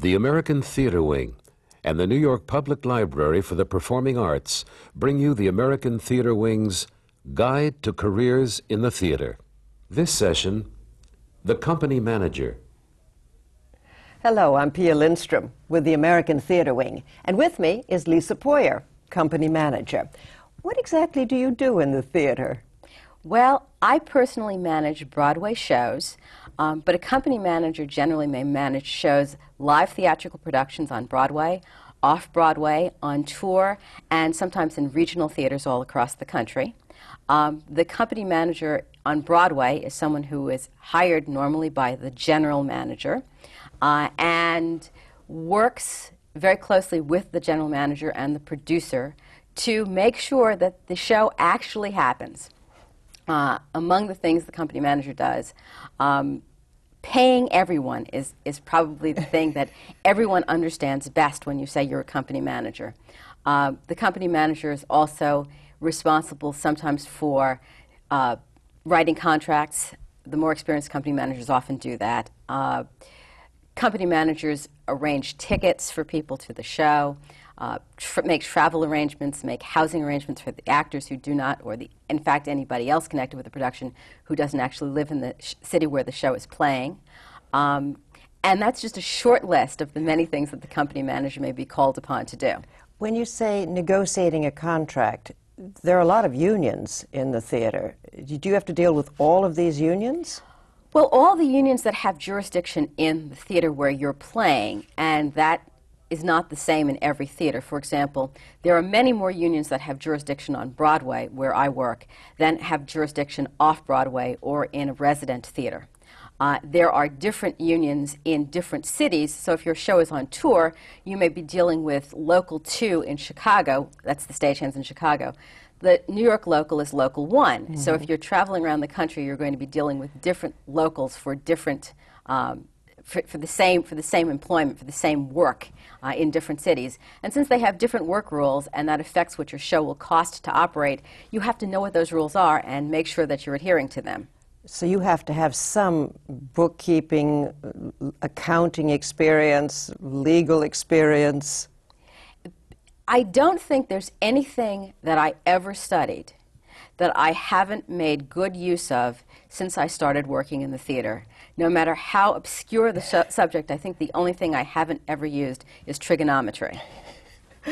The American Theater Wing and the New York Public Library for the Performing Arts bring you the American Theater Wing's Guide to Careers in the Theater. This session, The Company Manager. Hello, I'm Pia Lindstrom with the American Theater Wing, and with me is Lisa Poyer, Company Manager. What exactly do you do in the theater? Well, I personally manage Broadway shows, um, but a company manager generally may manage shows, live theatrical productions on Broadway, off Broadway, on tour, and sometimes in regional theaters all across the country. Um, the company manager on Broadway is someone who is hired normally by the general manager uh, and works very closely with the general manager and the producer to make sure that the show actually happens uh, among the things the company manager does, um, paying everyone is, is probably the thing that everyone understands best when you say you're a company manager. Uh, the company manager is also responsible sometimes for uh, writing contracts. The more experienced company managers often do that. Uh, company managers arrange tickets for people to the show uh, tr- make travel arrangements, make housing arrangements for the actors who do not, or the, in fact, anybody else connected with the production who doesn't actually live in the sh- city where the show is playing. Um, and that's just a short list of the many things that the company manager may be called upon to do. When you say negotiating a contract, there are a lot of unions in the theater. Do you have to deal with all of these unions? Well, all the unions that have jurisdiction in the theater where you're playing, and that is not the same in every theater. For example, there are many more unions that have jurisdiction on Broadway, where I work, than have jurisdiction off Broadway or in a resident theater. Uh, there are different unions in different cities, so if your show is on tour, you may be dealing with Local 2 in Chicago, that's the stagehands in Chicago. The New York local is Local one mm-hmm. so if you're traveling around the country, you're going to be dealing with different locals for different um, for, for, the same for the same employment for the same work uh, in different cities. And since they have different work rules and that affects what your show will cost to operate, you have to know what those rules are and make sure that you're adhering to them. So you have to have some bookkeeping, accounting experience, legal experience. I don't think there's anything that I ever studied that I haven't made good use of since I started working in the theater. No matter how obscure the su- subject, I think the only thing I haven't ever used is trigonometry.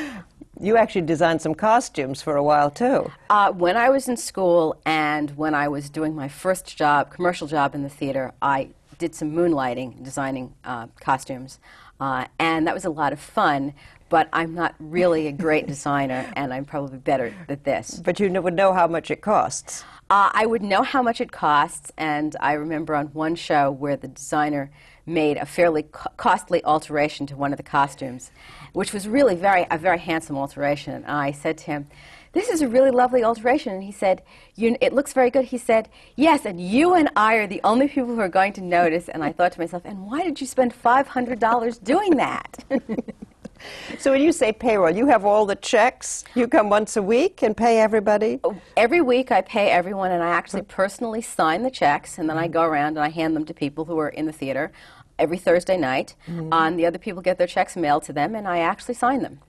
You actually designed some costumes for a while too. Uh, when I was in school and when I was doing my first job, commercial job in the theater, I did some moonlighting, designing uh, costumes. Uh, and that was a lot of fun but I'm not really a great designer, and I'm probably better at this. But you would know how much it costs. Uh, I would know how much it costs, and I remember on one show where the designer made a fairly co- costly alteration to one of the costumes, which was really very a very handsome alteration. And I said to him, "This is a really lovely alteration." And he said, "It looks very good." He said, "Yes, and you and I are the only people who are going to notice." And I thought to myself, "And why did you spend five hundred dollars doing that?" So when you say payroll, you have all the checks. You come once a week and pay everybody. Oh, every week I pay everyone, and I actually personally sign the checks, and then I go around and I hand them to people who are in the theater every Thursday night. Mm-hmm. and the other people get their checks mailed to them, and I actually sign them.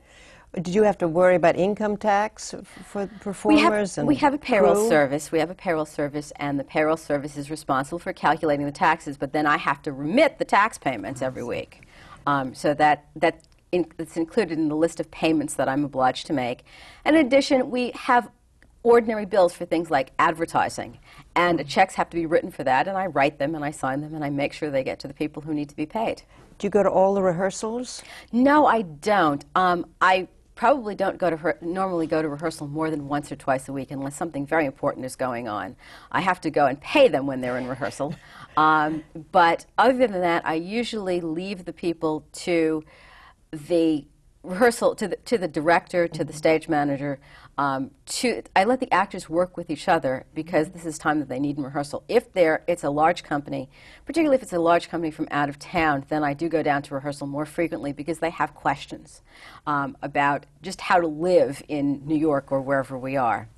Did you have to worry about income tax for performers? We have, we have a payroll crew? service. We have a payroll service, and the payroll service is responsible for calculating the taxes. But then I have to remit the tax payments every week, um, so that that in, it's included in the list of payments that I'm obliged to make. in addition, we have ordinary bills for things like advertising, and checks have to be written for that, and I write them and I sign them and I make sure they get to the people who need to be paid. Do you go to all the rehearsals? No, I don't. Um, I probably don't go to normally go to rehearsal more than once or twice a week unless something very important is going on. I have to go and pay them when they're in rehearsal. Um, but other than that, I usually leave the people to the rehearsal to the, to the director, to the stage manager. Um, to, I let the actors work with each other because this is time that they need in rehearsal. If they're, it's a large company, particularly if it's a large company from out of town, then I do go down to rehearsal more frequently because they have questions um, about just how to live in New York or wherever we are.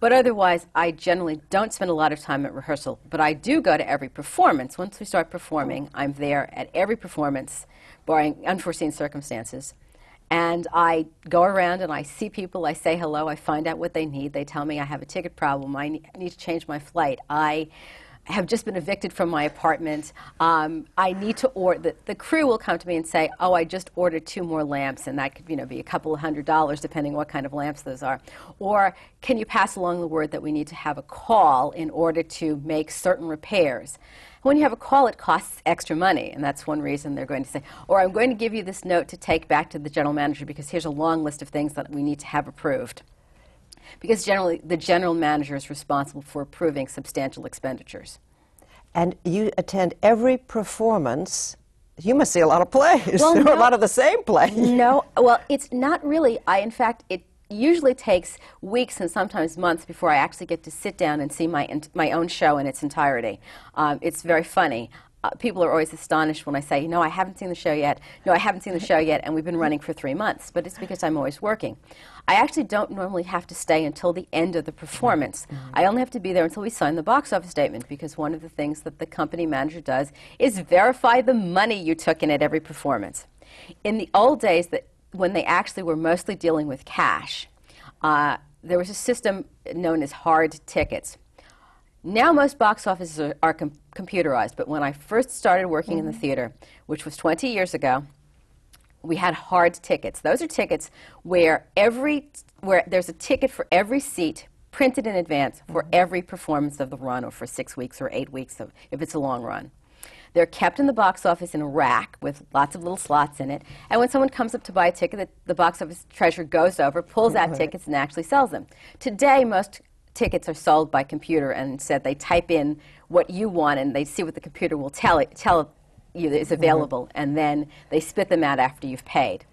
But otherwise, I generally don't spend a lot of time at rehearsal. But I do go to every performance. Once we start performing, I'm there at every performance barring unforeseen circumstances. And I go around and I see people, I say hello, I find out what they need. They tell me I have a ticket problem, I need, to change my flight. I have just been evicted from my apartment. Um, I need to order. The, the, crew will come to me and say, "Oh, I just ordered two more lamps, and that could, you know, be a couple of hundred dollars, depending what kind of lamps those are." Or, "Can you pass along the word that we need to have a call in order to make certain repairs?" When you have a call, it costs extra money, and that's one reason they're going to say, or I'm going to give you this note to take back to the general manager because here's a long list of things that we need to have approved. Because generally, the general manager is responsible for approving substantial expenditures. And you attend every performance you must see a lot of plays, well, no, a lot of the same plays. No, well, it's not really. I, in fact, it usually takes weeks and sometimes months before I actually get to sit down and see my, my own show in its entirety. Um, it's very funny. Uh, people are always astonished when I say, no, I haven't seen the show yet. No, I haven't seen the show yet, and we've been running for three months. But it's because I'm always working. I actually don't normally have to stay until the end of the performance. Mm-hmm. I only have to be there until we sign the box office statement because one of the things that the company manager does is verify the money you took in at every performance. In the old days, that when they actually were mostly dealing with cash, uh, there was a system known as hard tickets. Now most box offices are, are com- computerized, but when I first started working mm-hmm. in the mm-hmm. theater, which was 20 years ago, we had hard tickets. Those are tickets where every where there's a ticket for every seat printed in advance for mm-hmm. every performance of the run or for 6 weeks or 8 weeks of, if it's a long run. They're kept in the box office in a rack with lots of little slots in it. And when someone comes up to buy a ticket, the, the box office treasurer goes over, pulls out tickets, and actually sells them. Today, most tickets are sold by computer and said they type in what you want and they see what the computer will tell, it, tell you is mm-hmm. available, mm-hmm. and then they spit them out after you've paid.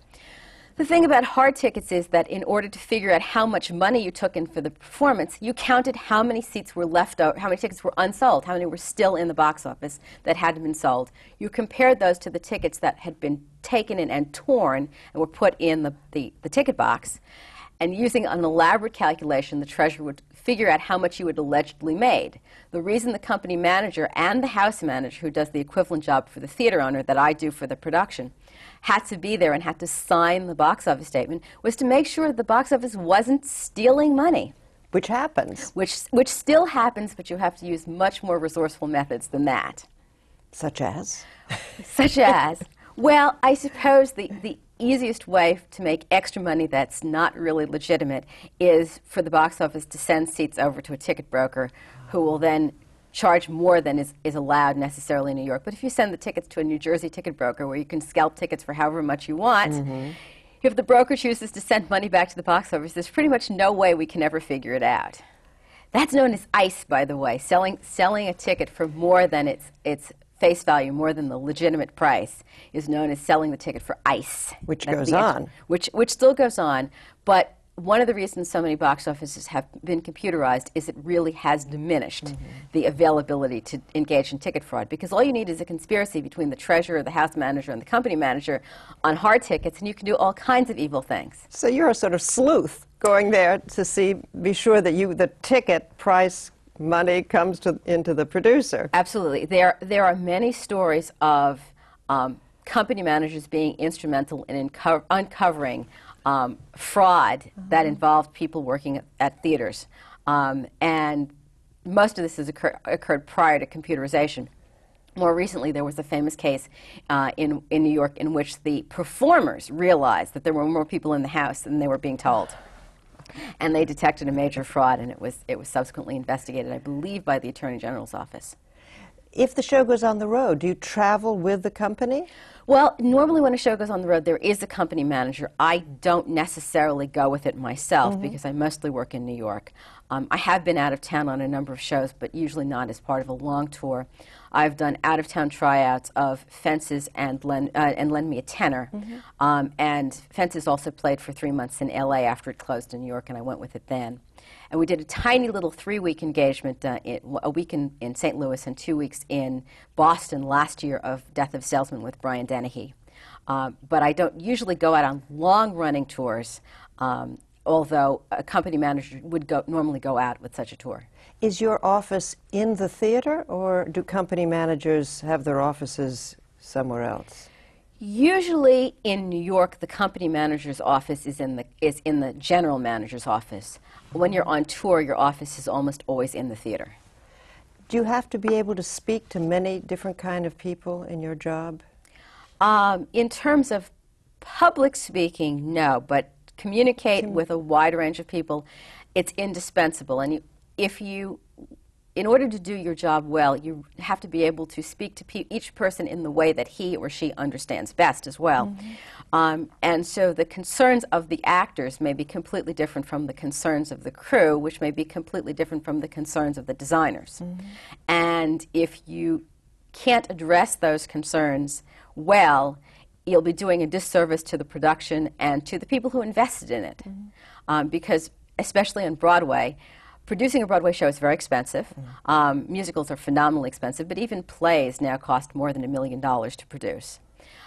The thing about hard tickets is that in order to figure out how much money you took in for the performance, you counted how many seats were left out, how many tickets were unsold, how many were still in the box office that hadn't been sold. You compared those to the tickets that had been taken in and torn and were put in the, the, the ticket box. And using an elaborate calculation, the treasurer would figure out how much you had allegedly made. The reason the company manager and the house manager, who does the equivalent job for the theater owner that I do for the production, had to be there and had to sign the box office statement was to make sure that the box office wasn't stealing money. Which happens. Which, which still happens, but you have to use much more resourceful methods than that. Such as? Such as. Well, I suppose the, the easiest way to make extra money that's not really legitimate is for the box office to send seats over to a ticket broker who will then charge more than is, is allowed necessarily in New York. But if you send the tickets to a New Jersey ticket broker where you can scalp tickets for however much you want, mm-hmm. if the broker chooses to send money back to the box office, there's pretty much no way we can ever figure it out. That's known as ICE, by the way, selling, selling a ticket for more than its, its face value, more than the legitimate price, is known as selling the ticket for ICE. Which That's goes on. which, which still goes on, but one of the reasons so many box offices have been computerized is it really has diminished mm-hmm. the availability to engage in ticket fraud because all you need is a conspiracy between the treasurer, the house manager, and the company manager on hard tickets, and you can do all kinds of evil things. So you're a sort of sleuth going there to see, be sure that you, the ticket price money comes to, into the producer. Absolutely. There, there are many stories of um, company managers being instrumental in unco- uncovering um, fraud mm-hmm. that involved people working at, at theaters. Um, and most of this has occur- occurred prior to computerization. More recently, there was a famous case uh, in, in New York in which the performers realized that there were more people in the house than they were being told. And they detected a major fraud, and it was, it was subsequently investigated, I believe, by the Attorney General's office. If the show goes on the road, do you travel with the company? Well, normally when a show goes on the road, there is a company manager. I don't necessarily go with it myself mm-hmm. because I mostly work in New York. Um, I have been out of town on a number of shows, but usually not as part of a long tour. I've done out of town tryouts of Fences and Lend, uh, and Lend Me a Tenor. Mm-hmm. Um, and Fences also played for three months in LA after it closed in New York, and I went with it then. And we did a tiny little three week engagement, uh, in, a week in, in St. Louis and two weeks in Boston last year of Death of Salesman with Brian Dennehy. Uh, but I don't usually go out on long running tours, um, although a company manager would go, normally go out with such a tour. Is your office in the theater, or do company managers have their offices somewhere else? Usually in New York, the company manager's office is in the, is in the general manager's office. When you're on tour, your office is almost always in the theater. Do you have to be able to speak to many different kind of people in your job? Um, in terms of public speaking, no, but communicate with a wide range of people, it's indispensable. And you, if you, in order to do your job well, you have to be able to speak to pe- each person in the way that he or she understands best as well. Um, and so the concerns of the actors may be completely different from the concerns of the crew, which may be completely different from the concerns of the designers. And if you can't address those concerns well, you'll be doing a disservice to the production and to the people who invested in it. Um, because, especially on Broadway, producing a Broadway show is very expensive. Um, musicals are phenomenally expensive, but even plays now cost more than a million dollars to produce.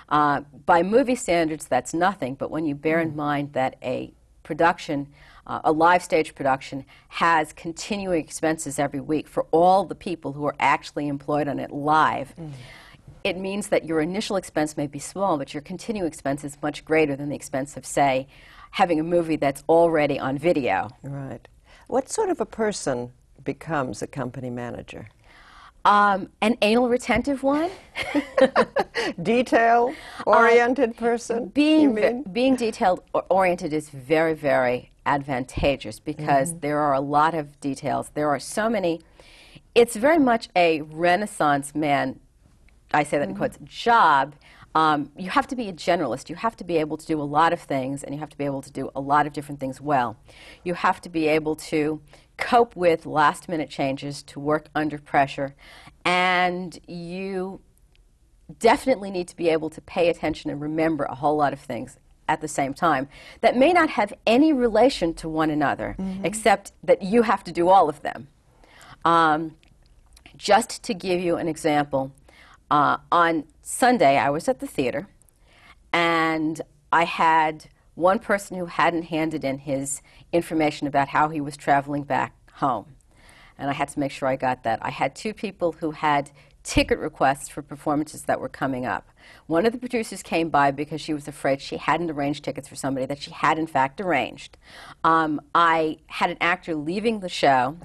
Uh, by movie standards, that's nothing, but when you bear in mind that a production, uh, a live stage production, has continuing expenses every week for all the people who are actually employed on it live, it means that your initial expense may be small, but your continuing expense is much greater than the expense of, say, having a movie that's already on video. Right. What sort of a person becomes a company manager? Um, an anal retentive one, Detail oriented person? being you ve- mean? being detailed or- oriented is very very advantageous because Mm-hmm. there are a lot of details. There are so many. It's very much a Renaissance man. I say that Mm-hmm. in quotes. Job. Um, you have to be a generalist. You have to be able to do a lot of things, and you have to be able to do a lot of different things well. You have to be able to cope with last minute changes, to work under pressure, and you definitely need to be able to pay attention and remember a whole lot of things at the same time that may not have any relation to one another, except that you have to do all of them. Um, just to give you an example, uh, on Sunday I was at the theater and I had one person who hadn't handed in his information about how he was traveling back home. And I had to make sure I got that. I had two people who had ticket requests for performances that were coming up. One of the producers came by because she was afraid she hadn't arranged tickets for somebody that she had, in fact, arranged. Um, I had an actor leaving the show.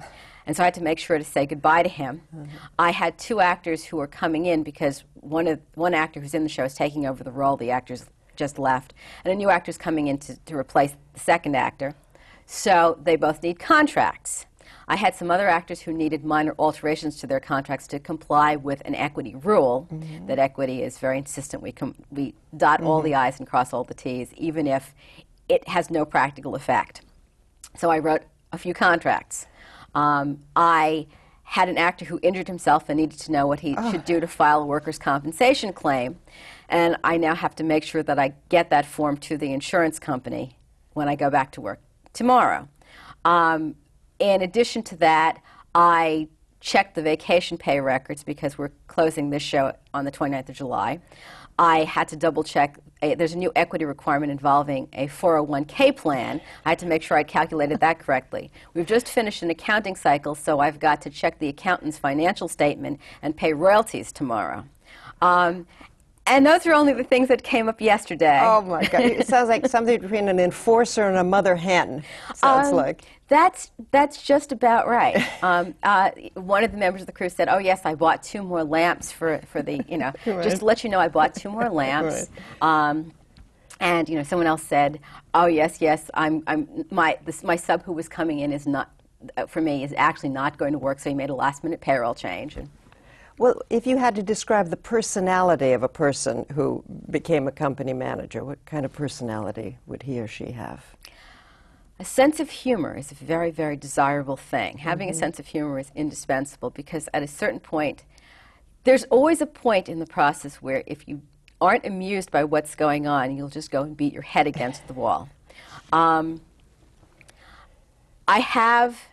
And so I had to make sure to say goodbye to him. Mm-hmm. I had two actors who were coming in because one, of, one actor who's in the show is taking over the role. The actor's just left. And a new actor's coming in to, to replace the second actor. So they both need contracts. I had some other actors who needed minor alterations to their contracts to comply with an equity rule. Mm-hmm. That equity is very insistent. We, com- we dot all the mm-hmm. I's and cross all the T's, even if it has no practical effect. So I wrote a few contracts. Um, I had an actor who injured himself and needed to know what he should do to file a workers' compensation claim. And I now have to make sure that I get that form to the insurance company when I go back to work tomorrow. Um, in addition to that, I checked the vacation pay records because we're closing this show on the 29th of July. I had to double check. A, there's a new equity requirement involving a 401k plan. I had to make sure I calculated that correctly. We've just finished an accounting cycle, so I've got to check the accountant's financial statement and pay royalties tomorrow. Um, and those are only the things that came up yesterday. Oh my God! It sounds like something between an enforcer and a mother hen. Sounds Um, like. That's that's just about right. um, uh, one of the members of the crew said, "Oh yes, I bought two more lamps for for the you know just to let you know I bought two more lamps." um, and you know someone else said, "Oh yes, yes, I'm I'm my this, my sub who was coming in is not." uh, For me, is actually not going to work, so he made a last-minute payroll change. And Well, if you had to describe the personality of a person who became a company manager, what kind of personality would he or she have? A sense of humor is a very, very desirable thing. Having a sense of humor is indispensable because at a certain point, there's always a point in the process where if you aren't amused by what's going on, you'll just go and beat your head against the wall. Um, I have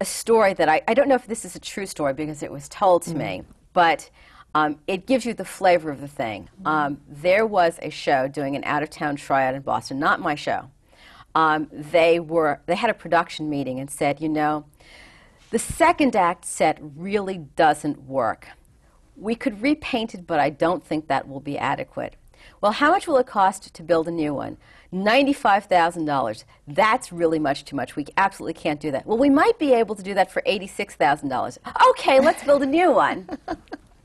a story that I, I don't know if this is a true story because it was told to me, but um, it gives you the flavor of the thing. Um, there was a show doing an out of town tryout in Boston, not my show. Um, they, were, they had a production meeting and said, you know, the second act set really doesn't work. we could repaint it, but I don't think that will be adequate. Well, how much will it cost to build a new one? $95,000. That's really much too much. We absolutely can't do that. Well, we might be able to do that for $86,000. Okay, let's build a new one.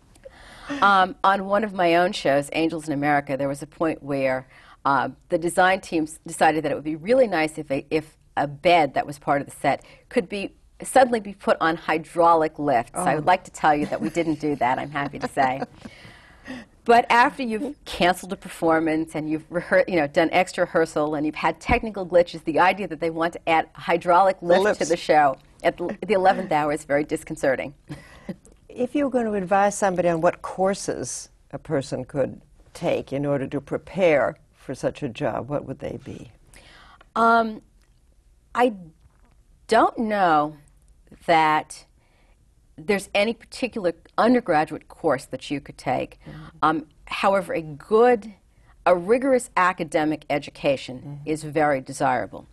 um, on one of my own shows, Angels in America, there was a point where uh, the design teams decided that it would be really nice if a, if a bed that was part of the set could be suddenly be put on hydraulic lifts. Oh. I would oh. like to tell you that we didn't do that, I'm happy to say. But after you've canceled a performance and you've you know, done extra rehearsal and you've had technical glitches, the idea that they want to add hydraulic lift to the show at the 11th hour is very disconcerting. if you were going to advise somebody on what courses a person could take in order to prepare for such a job, what would they be? Um, I don't know that there's any particular undergraduate course that you could take. Mm-hmm. Um, however, a good, a rigorous academic education mm-hmm. is very desirable.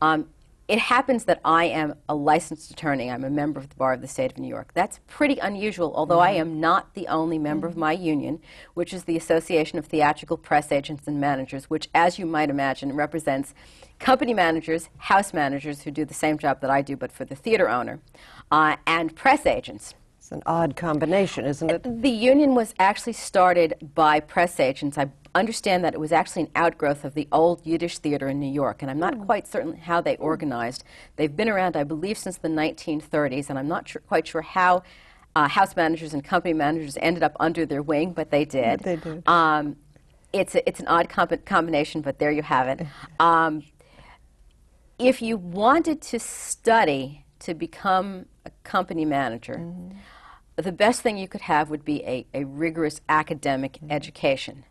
Um, it happens that I am a licensed attorney. I'm a member of the Bar of the State of New York. That's pretty unusual, although mm-hmm. I am not the only member mm-hmm. of my union, which is the Association of Theatrical Press Agents and Managers, which, as you might imagine, represents company managers, house managers who do the same job that I do, but for the theater owner, uh, and press agents. It's an odd combination, isn't it? The union was actually started by press agents. I understand that it was actually an outgrowth of the old Yiddish theater in New York, and I'm not mm. quite certain how they organized. They've been around, I believe, since the 1930s, and I'm not sure, quite sure how uh, house managers and company managers ended up under their wing, but they did. But they did. Um, it's, a, it's an odd combination, but there you have it. Um, if you wanted to study to become a company manager, mm. The best thing you could have would be a, a rigorous academic mm. education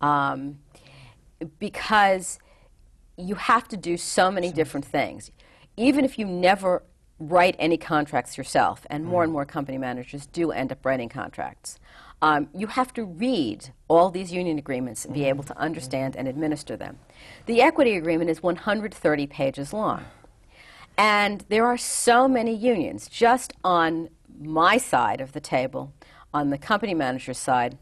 um, because you have to do so many different things. Even if you never write any contracts yourself, and more and mm. more company managers do end up writing contracts. Um, you have to read all these union agreements and be able to understand and administer them. The equity agreement is 130 pages long. And there are so many unions. Just on my side of the table, on the company manager's side,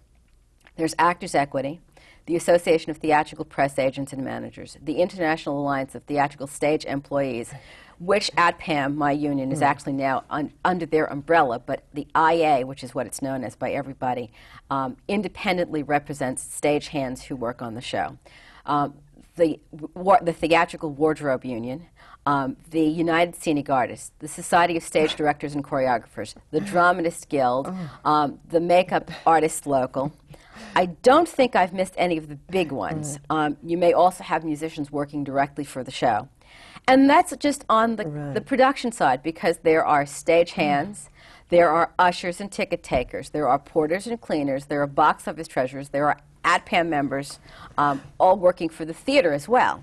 there's Actors Equity, the Association of Theatrical Press Agents and Managers, the International Alliance of Theatrical Stage Employees, which ATPAM, my union, is hmm. actually now un- under their umbrella, but the IA, which is what it's known as by everybody, um, independently represents stagehands who work on the show. Um, the, the Theatrical Wardrobe Union, um, the United Scenic Artists, the Society of Stage Directors and Choreographers, the Dramatist Guild, oh. um, the Makeup Artists Local, I don't think I've missed any of the big ones. Um, you may also have musicians working directly for the show. And that's just on the, right. the production side because there are stage hands, there are ushers and ticket takers, there are porters and cleaners, there are box office treasurers, there are ATPAM members, um, all working for the theater as well.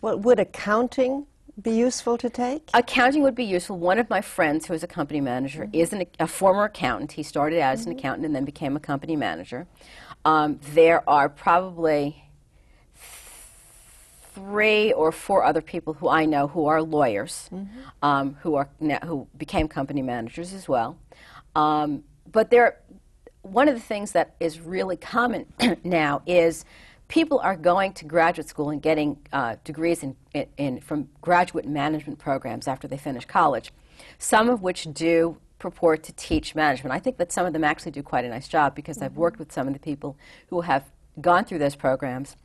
Well, would accounting be useful to take? Accounting would be useful. One of my friends, who is a company manager, mm-hmm. is an, a former accountant. He started out as mm-hmm. an accountant and then became a company manager. Um, there are probably three or four other people who I know who are lawyers, mm-hmm. um, who are who became company managers as well. Um, but there, one of the things that is really common now is people are going to graduate school and getting uh, degrees in, in, in, from graduate management programs after they finish college. Some of which do purport to teach management. I think that some of them actually do quite a nice job because mm-hmm. I've worked with some of the people who have gone through those programs.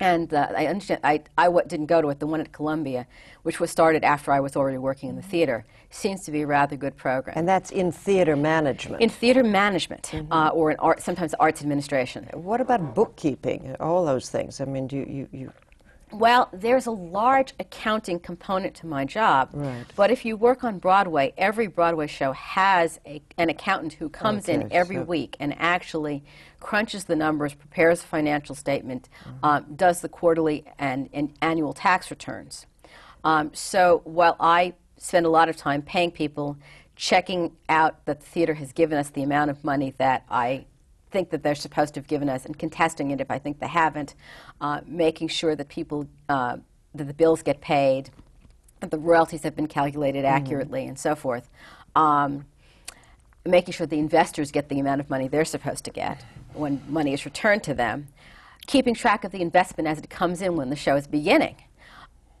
And uh, I understand, I, I w- didn't go to it, the one at Columbia, which was started after I was already working in the theater, seems to be a rather good program. And that's in theater management? In theater management, mm-hmm. uh, or in art, sometimes arts administration. What about bookkeeping, all those things? I mean, do you, you, you well, there's a large accounting component to my job. Right. But if you work on Broadway, every Broadway show has a, an accountant who comes okay, in every so. week and actually crunches the numbers, prepares a financial statement, mm-hmm. um, does the quarterly and, and annual tax returns. Um, so while I spend a lot of time paying people, checking out that the theater has given us the amount of money that I think that they're supposed to have given us and contesting it if I think they haven't, uh, making sure that people, uh, that the bills get paid, that the royalties have been calculated mm-hmm. accurately, mm-hmm. and so forth. Um, making sure the investors get the amount of money they're supposed to get when money is returned to them, keeping track of the investment as it comes in when the show is beginning.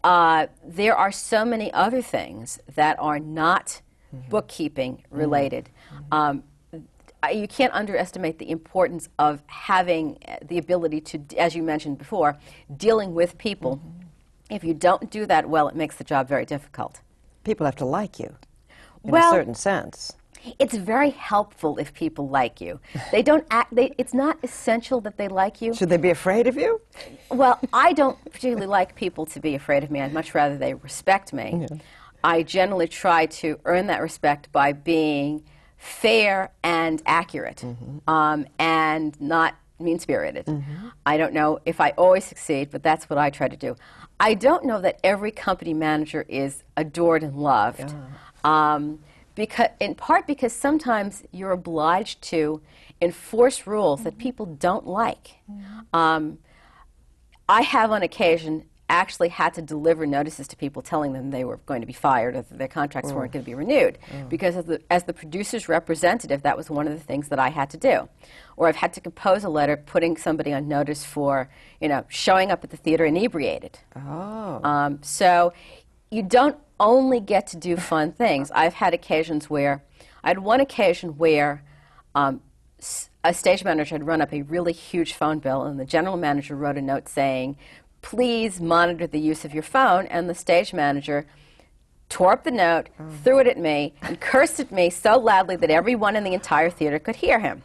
Uh, there are so many other things that are not mm-hmm. bookkeeping related. Mm-hmm. Um, you can't underestimate the importance of having the ability to, as you mentioned before, dealing with people. Mm-hmm. If you don't do that well, it makes the job very difficult. People have to like you in well, a certain sense. It's very helpful if people like you. They don't act. They, it's not essential that they like you. Should they be afraid of you? Well, I don't particularly like people to be afraid of me. I'd much rather they respect me. Yeah. I generally try to earn that respect by being fair and accurate, mm-hmm. um, and not mean spirited. Mm-hmm. I don't know if I always succeed, but that's what I try to do. I don't know that every company manager is adored and loved. Yeah. Um, because, in part because sometimes you're obliged to enforce rules mm-hmm. that people don't like. Mm-hmm. Um, I have on occasion actually had to deliver notices to people telling them they were going to be fired or that their contracts mm. weren't going to be renewed. Mm. Because as the, as the producer's representative, that was one of the things that I had to do. Or I've had to compose a letter putting somebody on notice for, you know, showing up at the theater inebriated. Oh. Um, so you don't only get to do fun things. I've had occasions where, I had one occasion where um, a stage manager had run up a really huge phone bill, and the general manager wrote a note saying, please monitor the use of your phone. And the stage manager tore up the note, oh. threw it at me, and cursed at me so loudly that everyone in the entire theater could hear him.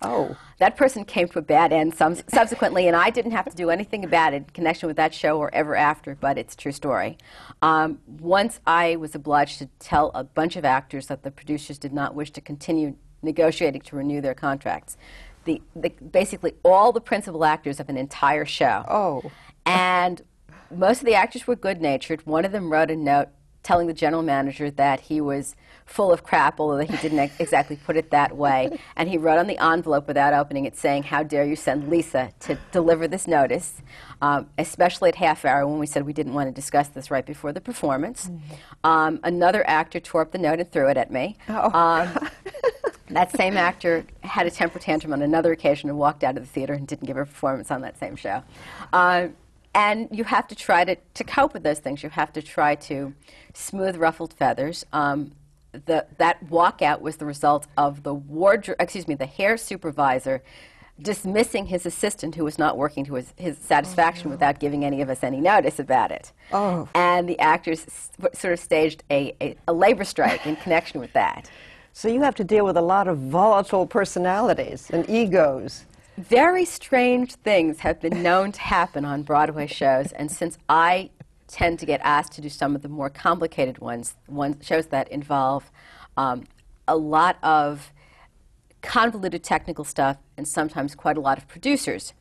Oh. That person came to a bad end subsequently, and I didn't have to do anything about it in connection with that show or ever after, but it's a true story. Um, once I was obliged to tell a bunch of actors that the producers did not wish to continue negotiating to renew their contracts. The, the, basically, all the principal actors of an entire show. Oh. And most of the actors were good natured. One of them wrote a note telling the general manager that he was full of crap, although he didn't exactly put it that way. And he wrote on the envelope without opening it saying, How dare you send Lisa to deliver this notice, um, especially at half hour when we said we didn't want to discuss this right before the performance. Mm-hmm. Um, another actor tore up the note and threw it at me. Oh. Um, that same actor had a temper tantrum on another occasion and walked out of the theater and didn't give a performance on that same show. Uh, and you have to try to, to cope with those things. You have to try to smooth ruffled feathers. Um, the, that walkout was the result of the wardrobe, excuse me, the hair supervisor dismissing his assistant who was not working to his, his satisfaction oh, no. without giving any of us any notice about it. Oh. And the actors sort of staged a, a, a labor strike in connection with that. So you have to deal with a lot of volatile personalities and egos. Very strange things have been known to happen on Broadway shows, and since I tend to get asked to do some of the more complicated ones, ones shows that involve um, a lot of convoluted technical stuff and sometimes quite a lot of producers.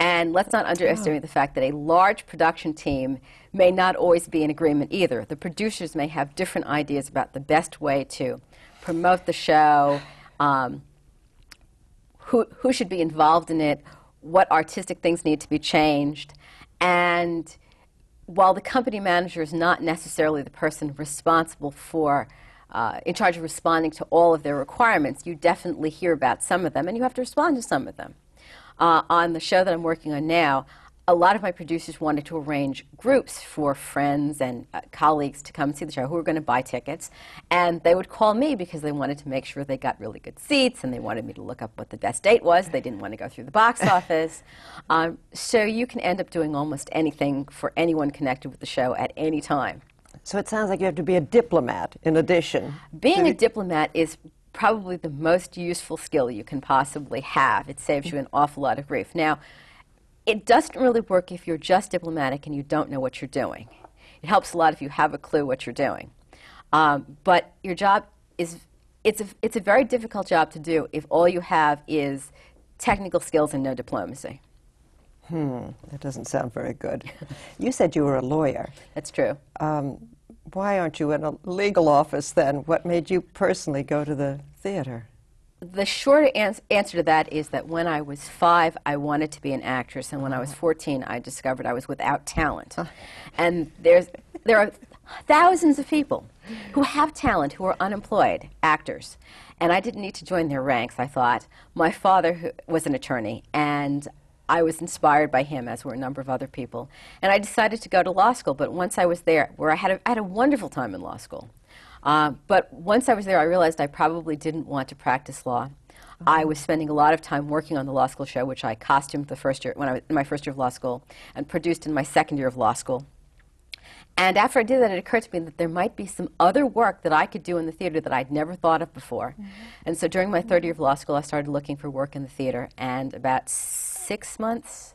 And let's not underestimate oh. the fact that a large production team may not always be in agreement either. The producers may have different ideas about the best way to promote the show, um, who, who should be involved in it, what artistic things need to be changed. And while the company manager is not necessarily the person responsible for, uh, in charge of responding to all of their requirements, you definitely hear about some of them and you have to respond to some of them. Uh, on the show that I'm working on now, a lot of my producers wanted to arrange groups for friends and uh, colleagues to come see the show who were going to buy tickets. And they would call me because they wanted to make sure they got really good seats and they wanted me to look up what the best date was. They didn't want to go through the box office. Um, so you can end up doing almost anything for anyone connected with the show at any time. So it sounds like you have to be a diplomat in addition. Being a diplomat is probably the most useful skill you can possibly have. It saves you an awful lot of grief. Now, it doesn't really work if you're just diplomatic and you don't know what you're doing. It helps a lot if you have a clue what you're doing. Um, but your job is, it's a, it's a very difficult job to do if all you have is technical skills and no diplomacy. Hmm, that doesn't sound very good. you said you were a lawyer. That's true. Um, why aren't you in a legal office then? What made you personally go to the theater? The short ans- answer to that is that when I was five, I wanted to be an actress, and when I was uh-huh. 14, I discovered I was without talent. Uh. And there's, there are thousands of people who have talent who are unemployed, actors. And I didn't need to join their ranks, I thought. My father who, was an attorney, and I was inspired by him, as were a number of other people. And I decided to go to law school, but once I was there, where I had a, I had a wonderful time in law school. Uh, but once I was there, I realized I probably didn't want to practice law. I was spending a lot of time working on the law school show, which I costumed the first year when I was in my first year of law school, and produced in my second year of law school. And after I did that, it occurred to me that there might be some other work that I could do in the theater that I'd never thought of before. Mm-hmm. And so during my third year of law school, I started looking for work in the theater. And about six months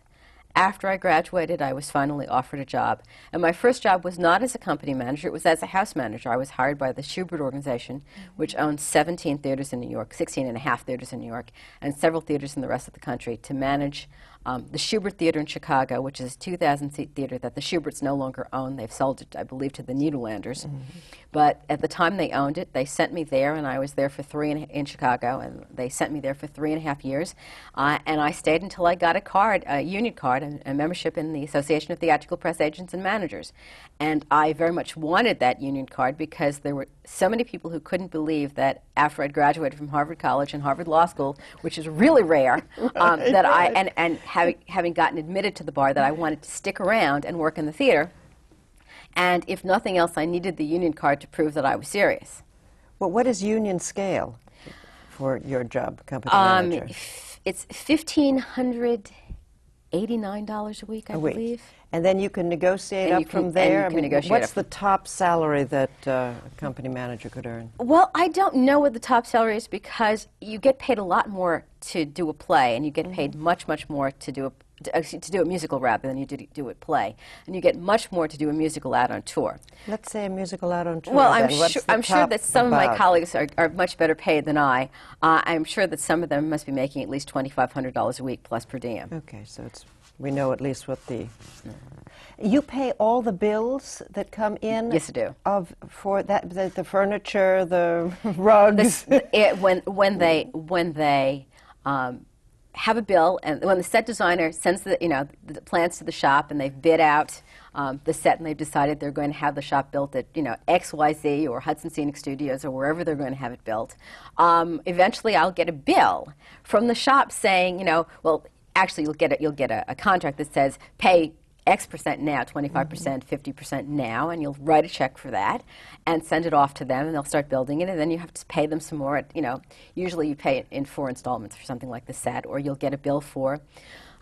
after I graduated, I was finally offered a job. And my first job was not as a company manager, it was as a house manager. I was hired by the Shubert Organization, mm-hmm. which owns 17 theaters in New York, 16 and a half theaters in New York, and several theaters in the rest of the country to manage um, the Shubert Theater in Chicago, which is a 2,000 seat theater that the Shuberts no longer own. They've sold it, I believe, to the Nederlanders. Mm-hmm. But at the time they owned it, they sent me there, and I was there for three and, in Chicago, and they sent me there for three and a half years. Uh, and I stayed until I got a card, a union card, a, a membership in the Association of Theatrical Press Agents and Managers. And I very much wanted that union card because there were so many people who couldn't believe that after I'd graduated from Harvard College and Harvard Law School, which is really rare, um, right, that right. I and, and having, having gotten admitted to the bar, that I wanted to stick around and work in the theater. And if nothing else, I needed the union card to prove that I was serious. Well, what is union scale for your job, company um, manager? It's fifteen hundred eighty-nine dollars a week, I a week. And then you can negotiate and up can, from there. I mean, what's the top salary that uh, a company manager could earn? Well, I don't know what the top salary is because you get paid a lot more to do a play, and you get mm-hmm. paid much, much more to do a to, to do a musical rather than you do, do a play, and you get much more to do a musical out on tour. Let's say a musical out on tour. Well, I'm, sure, I'm sure that some about? of my colleagues are, are much better paid than I. Uh, I'm sure that some of them must be making at least $2,500 a week plus per diem. Okay, so it's we know at least what the. You pay all the bills that come in. Yes, I do. Of for that the, the furniture, the rugs. The, it, when when they when they. Um, have a bill, and when the set designer sends the you know the plans to the shop, and they've bid out um, the set, and they've decided they're going to have the shop built at you know X Y Z or Hudson Scenic Studios or wherever they're going to have it built. Um, eventually, I'll get a bill from the shop saying you know well actually you'll get a, you'll get a, a contract that says pay X percent now, 25 mm-hmm. percent, 50 percent now, and you'll write a check for that and send it off to them, and they'll start building it, and then you have to pay them some more. At, you know, usually you pay it in four installments for something like the set, or you'll get a bill for,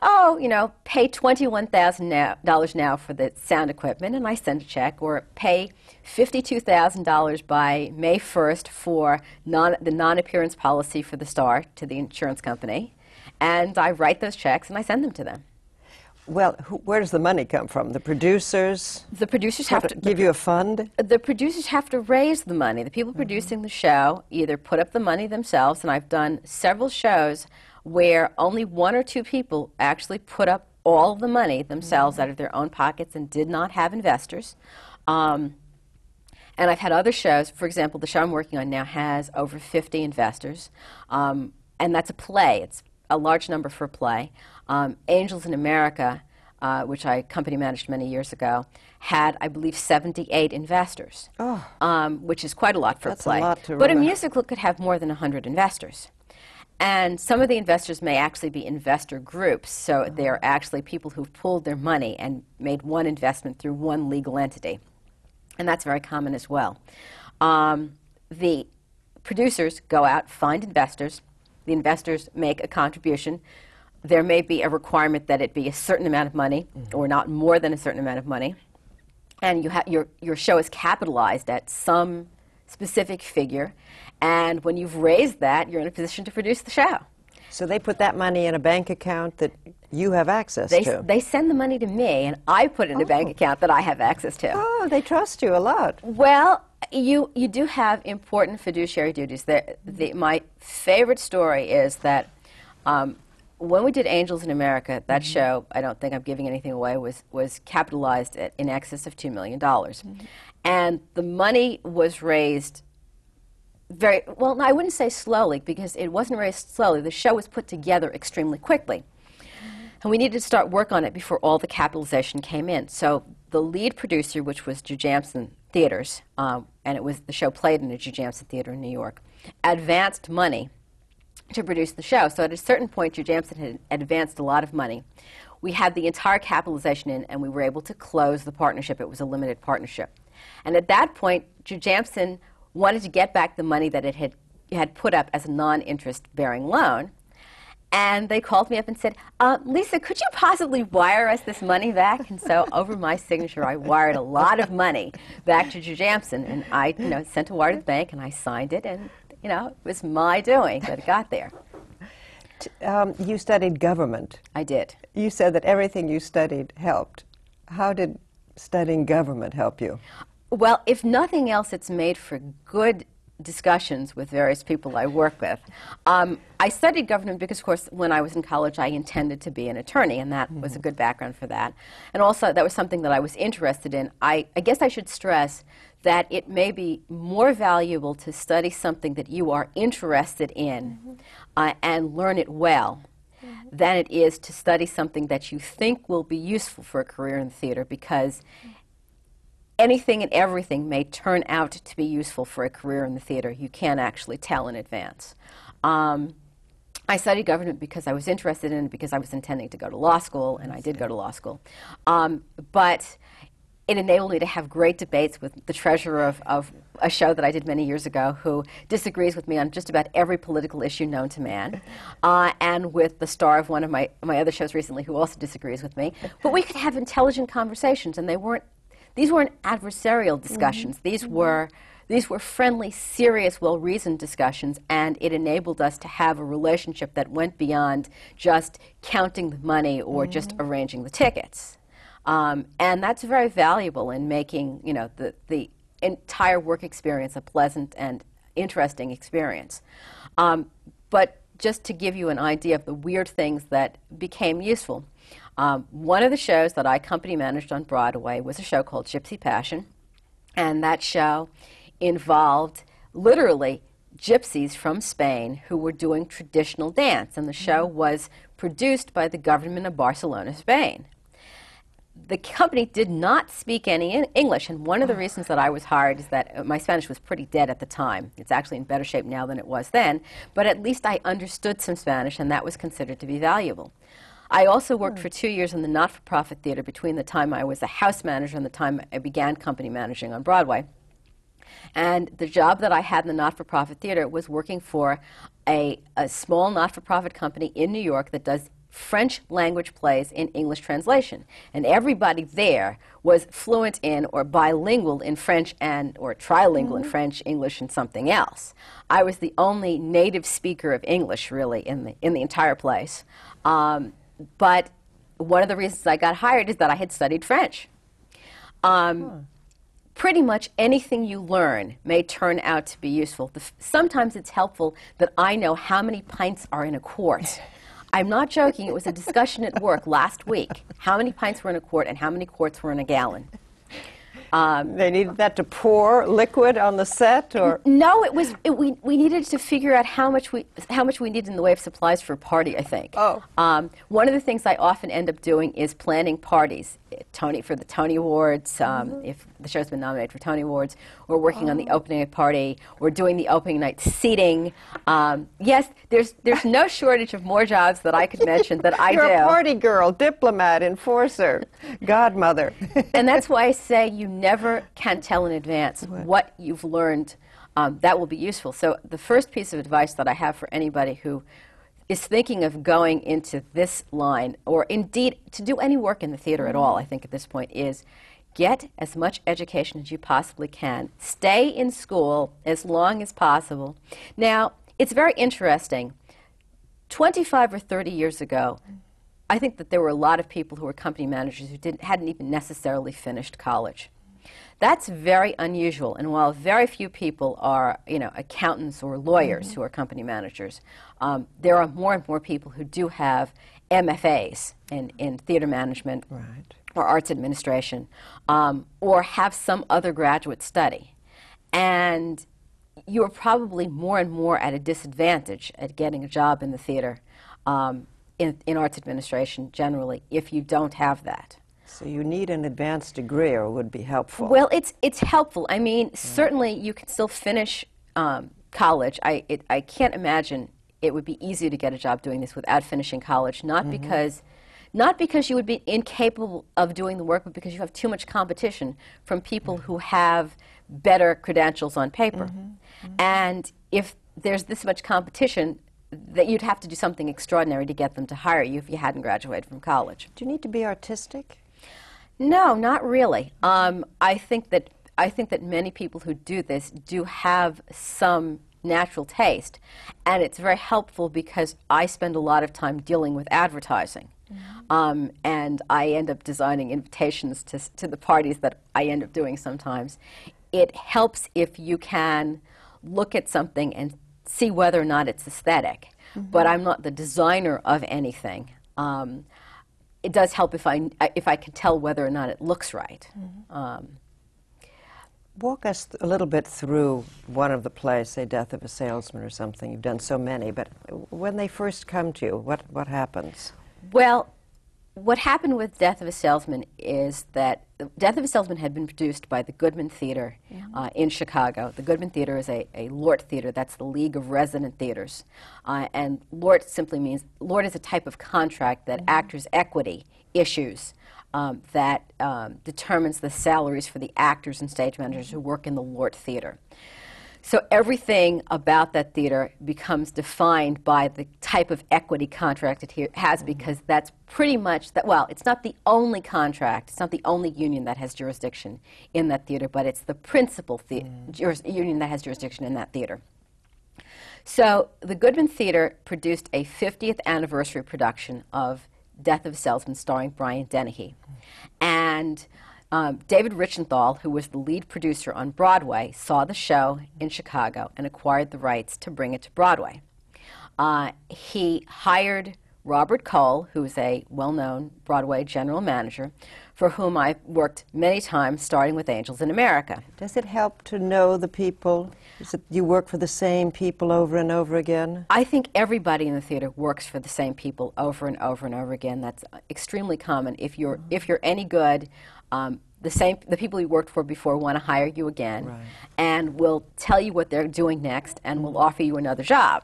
oh, you know, pay twenty-one thousand dollars now for the sound equipment, and I send a check, or pay fifty-two thousand dollars by May first for non, the non-appearance policy for the star to the insurance company and I write those checks and I send them to them. Well, who, where does the money come from? The producers? The producers have to give you a fund. The producers have to raise the money. The people mm-hmm. producing the show either put up the money themselves, and I've done several shows where only one or two people actually put up all the money themselves mm-hmm. out of their own pockets and did not have investors. Um, and I've had other shows. For example, the show I'm working on now has over 50 investors, um, and that's a play. It's a large number for play. Um, Angels in America, uh, which I company managed many years ago, had, I believe, 78 investors, oh. um, which is quite a lot for That's a play. A lot to but a musical could have more than 100 investors. And some of the investors may actually be investor groups, so uh-huh. they're actually people who've pooled their money and made one investment through one legal entity. And that's very common as well. Um, the producers go out, find investors, the investors make a contribution. There may be a requirement that it be a certain amount of money mm-hmm. or not more than a certain amount of money. And you ha- your, your show is capitalized at some specific figure. And when you've raised that, you're in a position to produce the show. So they put that money in a bank account that you have access they, to. They send the money to me, and I put it in oh. a bank account that I have access to. Oh, they trust you a lot. Well, you you do have important fiduciary duties. The, the, my favorite story is that um, when we did Angels in America, that mm-hmm. show I don't think I'm giving anything away was was capitalized at, in excess of two million dollars, mm-hmm. and the money was raised very well. I wouldn't say slowly because it wasn't raised slowly. The show was put together extremely quickly. And we needed to start work on it before all the capitalization came in. So the lead producer, which was Jujamcyn Theaters, um, and it was the show played in a Jujamcyn Theater in New York, advanced money to produce the show. So at a certain point, Jujamcyn had advanced a lot of money. We had the entire capitalization in, and we were able to close the partnership. It was a limited partnership. And at that point, Jujamcyn wanted to get back the money that it had, had put up as a non interest bearing loan. And they called me up and said, uh, Lisa, could you possibly wire us this money back? And so over my signature, I wired a lot of money back to Jujamcyn. And I you know, sent a wire to the bank and I signed it. And you know, it was my doing that it got there. Um, you studied government. I did. You said that everything you studied helped. How did studying government help you? Well, if nothing else, it's made for good discussions with various people I work with. Um, I studied government because, of course, when I was in college, I intended to be an attorney, and that mm-hmm. was a good background for that. And also, that was something that I was interested in. I, I guess I should stress that it may be more valuable to study something that you are interested in mm-hmm. uh, and learn it well mm-hmm. than it is to study something that you think will be useful for a career in the theater because anything and everything may turn out to be useful for a career in the theater. You can't actually tell in advance. Um, I studied government because I was interested in it, because I was intending to go to law school, and I did go to law school. Um, but it enabled me to have great debates with the treasurer of, of a show that I did many years ago who disagrees with me on just about every political issue known to man, uh, and with the star of one of my, my other shows recently who also disagrees with me. But we could have intelligent conversations, and they weren't, these weren't adversarial discussions. Mm-hmm. These were these were friendly, serious, well reasoned discussions, and it enabled us to have a relationship that went beyond just counting the money or mm-hmm. just arranging the tickets. Um, and that's very valuable in making you know the, the entire work experience a pleasant and interesting experience. Um, but just to give you an idea of the weird things that became useful, um, one of the shows that I company managed on Broadway was a show called Gypsy Passion, and that show involved literally gypsies from Spain who were doing traditional dance, and the show mm-hmm. was produced by the government of Barcelona, Spain the company did not speak any in English, and one of the reasons that I was hired is that uh, my Spanish was pretty dead at the time. It's actually in better shape now than it was then, but at least I understood some Spanish, and that was considered to be valuable. I also worked hmm. for two years in the not for profit theater between the time I was a house manager and the time I began company managing on Broadway. And the job that I had in the not for profit theater was working for a, a small not for profit company in New York that does French language plays in English translation. And everybody there was fluent in or bilingual in French and or trilingual mm-hmm. in French, English, and something else. I was the only native speaker of English really in the in the entire place. Um, but one of the reasons I got hired is that I had studied French. Um, huh. Pretty much anything you learn may turn out to be useful. F- sometimes it's helpful that I know how many pints are in a quart. I'm not joking. It was a discussion at work last week. How many pints were in a quart and how many quarts were in a gallon? Um, they needed that to pour liquid on the set, or no? It was it, we we needed to figure out how much we how much we needed in the way of supplies for a party. I think. Oh. Um, one of the things I often end up doing is planning parties. Tony for the Tony Awards, um, mm-hmm. if the show's been nominated for Tony Awards, or working oh. on the opening night party, or doing the opening night seating. Um, yes, there's there's no shortage of more jobs that I could mention that I You're do. You're a party girl, diplomat, enforcer, godmother, and that's why I say you never can tell in advance what, what you've learned. Um, that will be useful. So the first piece of advice that I have for anybody who is thinking of going into this line, or indeed to do any work in the theater at all, I think at this point, is get as much education as you possibly can. Stay in school as long as possible. Now, it's very interesting. 25 or 30 years ago, I think that there were a lot of people who were company managers who didn't, hadn't even necessarily finished college. That's very unusual. And while very few people are, you know, accountants or lawyers mm-hmm. who are company managers, um, there are more and more people who do have MFAs in, in theater management right. or arts administration, um, or have some other graduate study. And you're probably more and more at a disadvantage at getting a job in the theater, um, in, in arts administration generally, if you don't have that. So you need an advanced degree, or would be helpful. Well, it's it's helpful. I mean, certainly you can still finish um, college, I, it, I can't imagine it would be easy to get a job doing this without finishing college, not Mm-hmm. because not because you would be incapable of doing the work, but because you have too much competition from people who have better credentials on paper. Mm-hmm. And if there's this much competition, that you'd have to do something extraordinary to get them to hire you if you hadn't graduated from college. Do you need to be artistic? No, not really. Um, I think that I think that many people who do this do have some natural taste, and it's very helpful because I spend a lot of time dealing with advertising, um, and I end up designing invitations to to the parties that I end up doing sometimes. It helps if you can look at something and see whether or not it's esthetic But I'm not the designer of anything. Um, it does help if I if I can tell whether or not it looks right. Um, Walk us th- a little bit through one of the plays, say Death of a Salesman or something. You've done so many, but when they first come to you, what, what happens? Well, what happened with Death of a Salesman is that Death of a Salesman had been produced by the Goodman Theater uh, in Chicago. The Goodman Theater is a, a LORT theater, that's the League of Resident Theaters. Uh, and LORT simply means, LORT is a type of contract that Actors Equity issues um, that um, determines the salaries for the actors and stage managers who work in the LORT Theater. So everything about that theater becomes defined by the type of equity contract it has because that's pretty much that well it's not the only contract it's not the only union that has jurisdiction in that theater but it's the principal the- juris- union that has jurisdiction in that theater. So the Goodman Theater produced a 50th anniversary production of Death of a Salesman starring Brian Dennehy. And um, David Richenthal, who was the lead producer on Broadway, saw the show in Chicago and acquired the rights to bring it to Broadway. Uh, he hired Robert Cole, who is a well known Broadway general manager, for whom I worked many times, starting with Angels in America. Does it help to know the people? Is it, you work for the same people over and over again? I think everybody in the theater works for the same people over and over and over again. That's extremely common. If you're if you're any good, um, the same the people you worked for before want to hire you again, Right. and will tell you what they're doing next, and will offer you another job.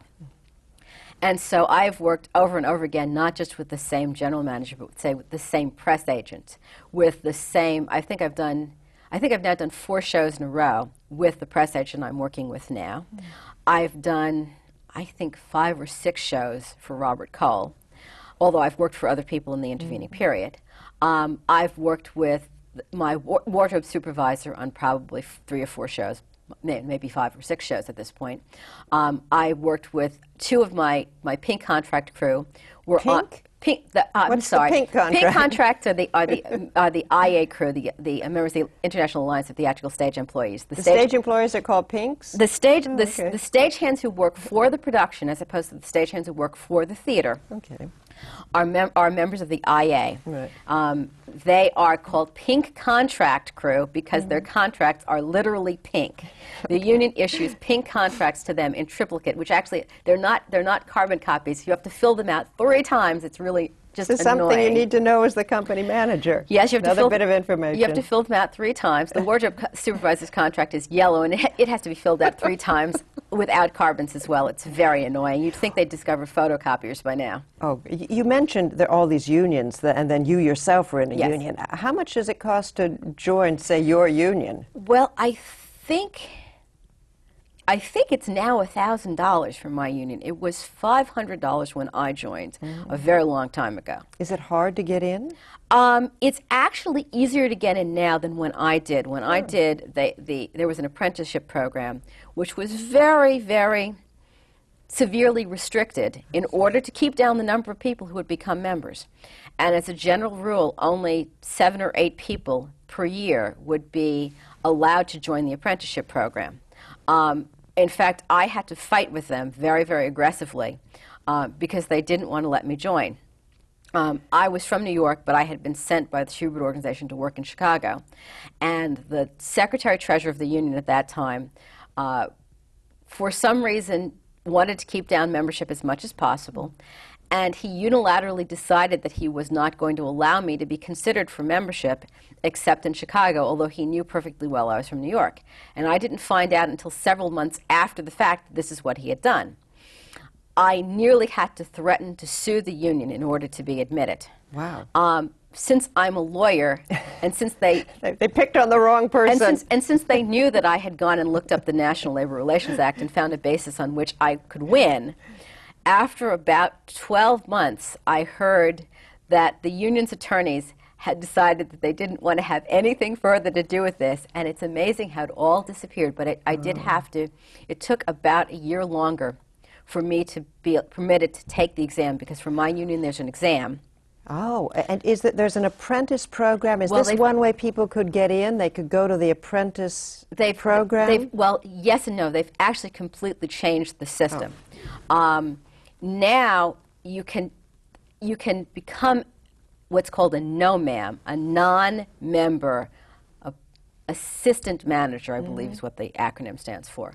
And so I've worked over and over again, not just with the same general manager, but say with the same press agent, with the same. I think I've done. I think I've now done four shows in a row with the press agent I'm working with now. I've done, I think, five or six shows for Robert Cole, although I've worked for other people in the intervening period. Um, I've worked with my wa- wardrobe supervisor on probably f- three or four shows, maybe five or six shows at this point. Um, I worked with two of my, my pink contract crew. Were On, Pink? pink. The, uh, I'm the sorry. pink contract? Pink contracts are the are the are the IA crew, the the members of the International Alliance of Theatrical Stage Employees. The stage employees are called Pinks? the stage, the, s- okay. the stagehands who work for the production, as opposed to the stagehands who work for the theater, okay. Are, mem- are members of the IA. Right. Um, they are called pink contract crew because their contracts are literally pink. The union issues pink contracts to them in triplicate, which actually they're not they're not carbon copies. You have to fill them out three times. It's really just This is something you need to know as the company manager. Yes, you have Another to fill bit of information. You have to fill them out three times. The wardrobe co- supervisor's contract is yellow, and it, it has to be filled out three times without carbons as well. It's very annoying. You'd think they'd discover photocopiers by now. Oh, you mentioned there are all these unions, that, and then you yourself were in a Yes. union. How much does it cost to join, say, your union? Well, I think I think it's now thousand dollars for my union. It was five hundred dollars when I joined a very long time ago. Is it hard to get in? Um, it's actually easier to get in now than when I did. When I did, they, the, there was an apprenticeship program, which was very, very severely restricted in order to keep down the number of people who would become members. And as a general rule, only seven or eight people per year would be allowed to join the apprenticeship program. Um, in fact, I had to fight with them very, very aggressively uh, because they didn't want to let me join. Um, I was from New York, but I had been sent by the Shubert organization to work in Chicago. And the secretary treasurer of the union at that time, uh, for some reason, wanted to keep down membership as much as possible. And he unilaterally decided that he was not going to allow me to be considered for membership except in Chicago, although he knew perfectly well I was from New York. And I didn't find out until several months after the fact that this is what he had done. I nearly had to threaten to sue the union in order to be admitted. Wow. Um, since I'm a lawyer, and since they They, they picked on the wrong person. and since, and since they knew that I had gone and looked up the National Labor Relations Act and found a basis on which I could win, after about 12 months, I heard that the union's attorneys had decided that they didn't want to have anything further to do with this. And it's amazing how it all disappeared. But it, I did have to, it took about a year longer for me to be permitted to take the exam because for my union there's an exam. oh, and is that there's an apprentice program? Is Well, this one way people could get in? They could go to the apprentice They've, program? They've, well, yes and no. They've actually completely changed the system. Um, now you can you can become what's called a no ma'am, a non-member assistant manager, I believe is what the acronym stands for.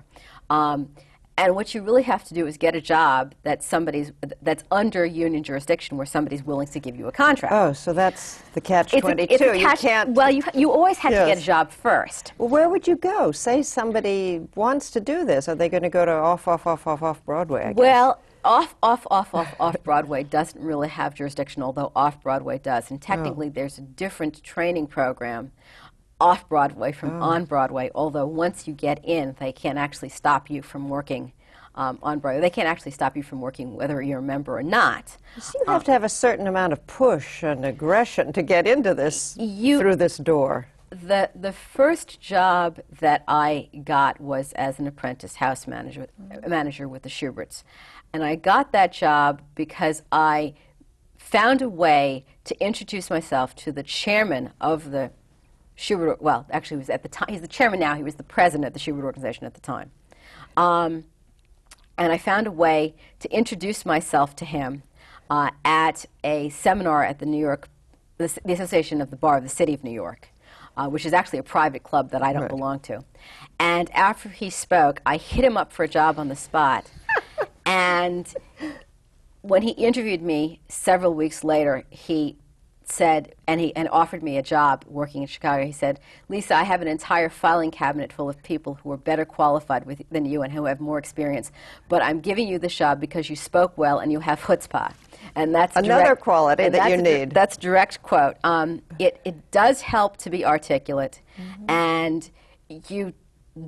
Um, and what you really have to do is get a job that somebody's that's under union jurisdiction where somebody's willing to give you a contract. oh, so that's the catch It's a- it's a you catch- can't. Well, you, you always had to get a job first. Well, where would you go? Say somebody wants to do this. Are they going to go to off, off, off, off, off Broadway? I guess? Well, off, off, off, off, off Broadway doesn't really have jurisdiction, although off Broadway does. And technically, there's a different training program off Broadway from on Broadway. Although once you get in, they can't actually stop you from working um, on Broadway. They can't actually stop you from working whether you're a member or not. So you have to have a certain amount of push and aggression to get into this You- through this door. The the first job that I got was as an apprentice house manager manager with the Shuberts, and I got that job because I found a way to introduce myself to the chairman of the Shubert. Well, actually, was at the time. He's the chairman now. He was the president of the Shubert organization at the time. Um, and I found a way to introduce myself to him uh, at a seminar at the New York, the, the Association of the Bar of the City of New York, uh, which is actually a private club that I don't Right. belong to. And after he spoke, I hit him up for a job on the spot. and when he interviewed me several weeks later, he said, and he and offered me a job working in Chicago. He said, "Lisa, I have an entire filing cabinet full of people who are better qualified with, than you and who have more experience, but I'm giving you the job because you spoke well and you have chutzpah." And that's Another direct- quality that you that's a dir- need. That's direct quote. Um, it it does help to be articulate, and you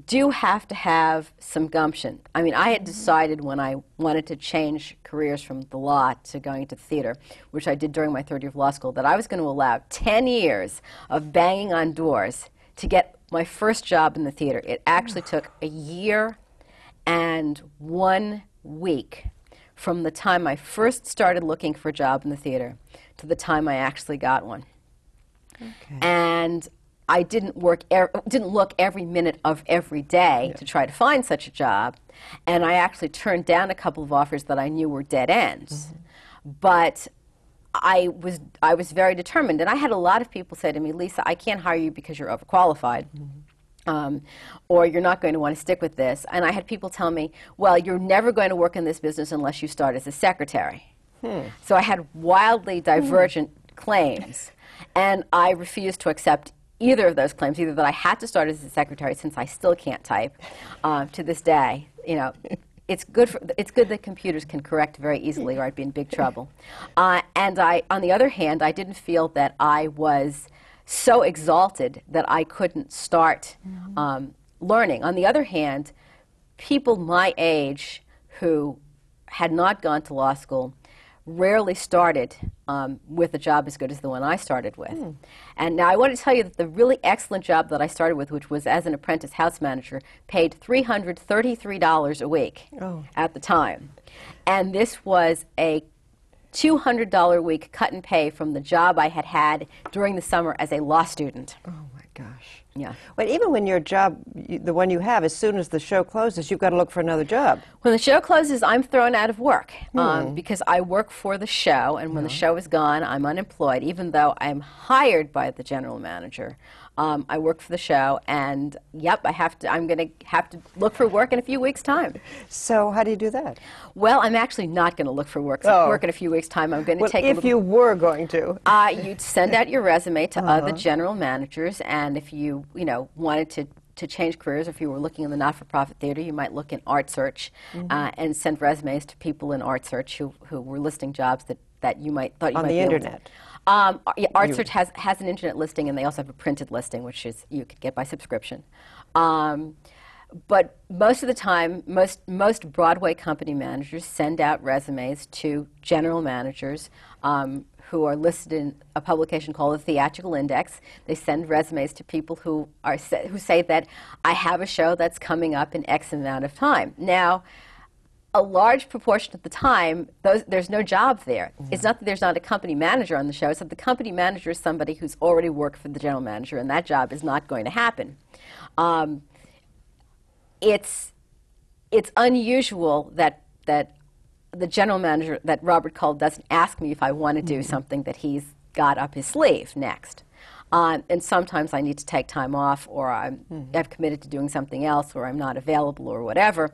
do have to have some gumption. I mean, I had mm-hmm. decided when I wanted to change careers from the law to going to theater, which I did during my third year of law school, that I was going to allow 10 years of banging on doors to get my first job in the theater. It actually took a year and one week from the time I first started looking for a job in the theater to the time I actually got one Okay. and I didn't work er- didn't look every minute of every day to try to find such a job, and I actually turned down a couple of offers that I knew were dead ends. But I was I was very determined, and I had a lot of people say to me, "Lisa, I can't hire you because you're overqualified." Um, or you're not going to want to stick with this. And I had people tell me, well, you're never going to work in this business unless you start as a secretary. So I had wildly divergent claims, and I refused to accept either of those claims. Either that I had to start as a secretary, since I still can't type uh, to this day. You know, it's good. For, it's good that computers can correct very easily, or I'd be in big trouble. Uh, and I, on the other hand, I didn't feel that I was so exalted that I couldn't start um, learning. On the other hand, people my age who had not gone to law school rarely started um, with a job as good as the one I started with. And now I want to tell you that the really excellent job that I started with, which was as an apprentice house manager, paid $333 a week Oh. at the time. And this was a $200 a week cut and pay from the job I had had during the summer as a law student. Oh my gosh. Yeah. But even when your job, the one you have, as soon as the show closes, you've got to look for another job. When the show closes, I'm thrown out of work Hmm. um, because I work for the show, and when the show is gone, I'm unemployed, even though I'm hired by the general manager. Um, I work for the show, and yep, I have to. I'm going to have to look for work in a few weeks' time. So how do you do that? Well, I'm actually not going to look for work. Oh. Work in a few weeks' time. I'm going to Well, take a if little you were going to. uh, you'd send out your resume to other Uh-huh. general managers, and if you, you know, wanted to, to change careers, if you were looking in the not-for-profit theater, you might look in ArtSearch Mm-hmm. uh, and send resumes to people in ArtSearch who, who were listing jobs that, that you might thought you On might the be able to- internet. Um, yeah, ArtSearch has, has an internet listing, and they also have a printed listing, which is you could get by subscription. Um, but most of the time, most most Broadway company managers send out resumes to general managers um, who are listed in a publication called the Theatrical Index. They send resumes to people who are sa- who say that I have a show that's coming up in X amount of time. Now a large proportion of the time, those, there's no job there. It's not that there's not a company manager on the show, it's that the company manager is somebody who's already worked for the general manager, and that job is not going to happen. Um, it's, it's unusual that, that the general manager, that Robert Cole, doesn't ask me if I want to do something that he's got up his sleeve next. Um, and sometimes I need to take time off, or I'm, I've committed to doing something else, or I'm not available, or whatever.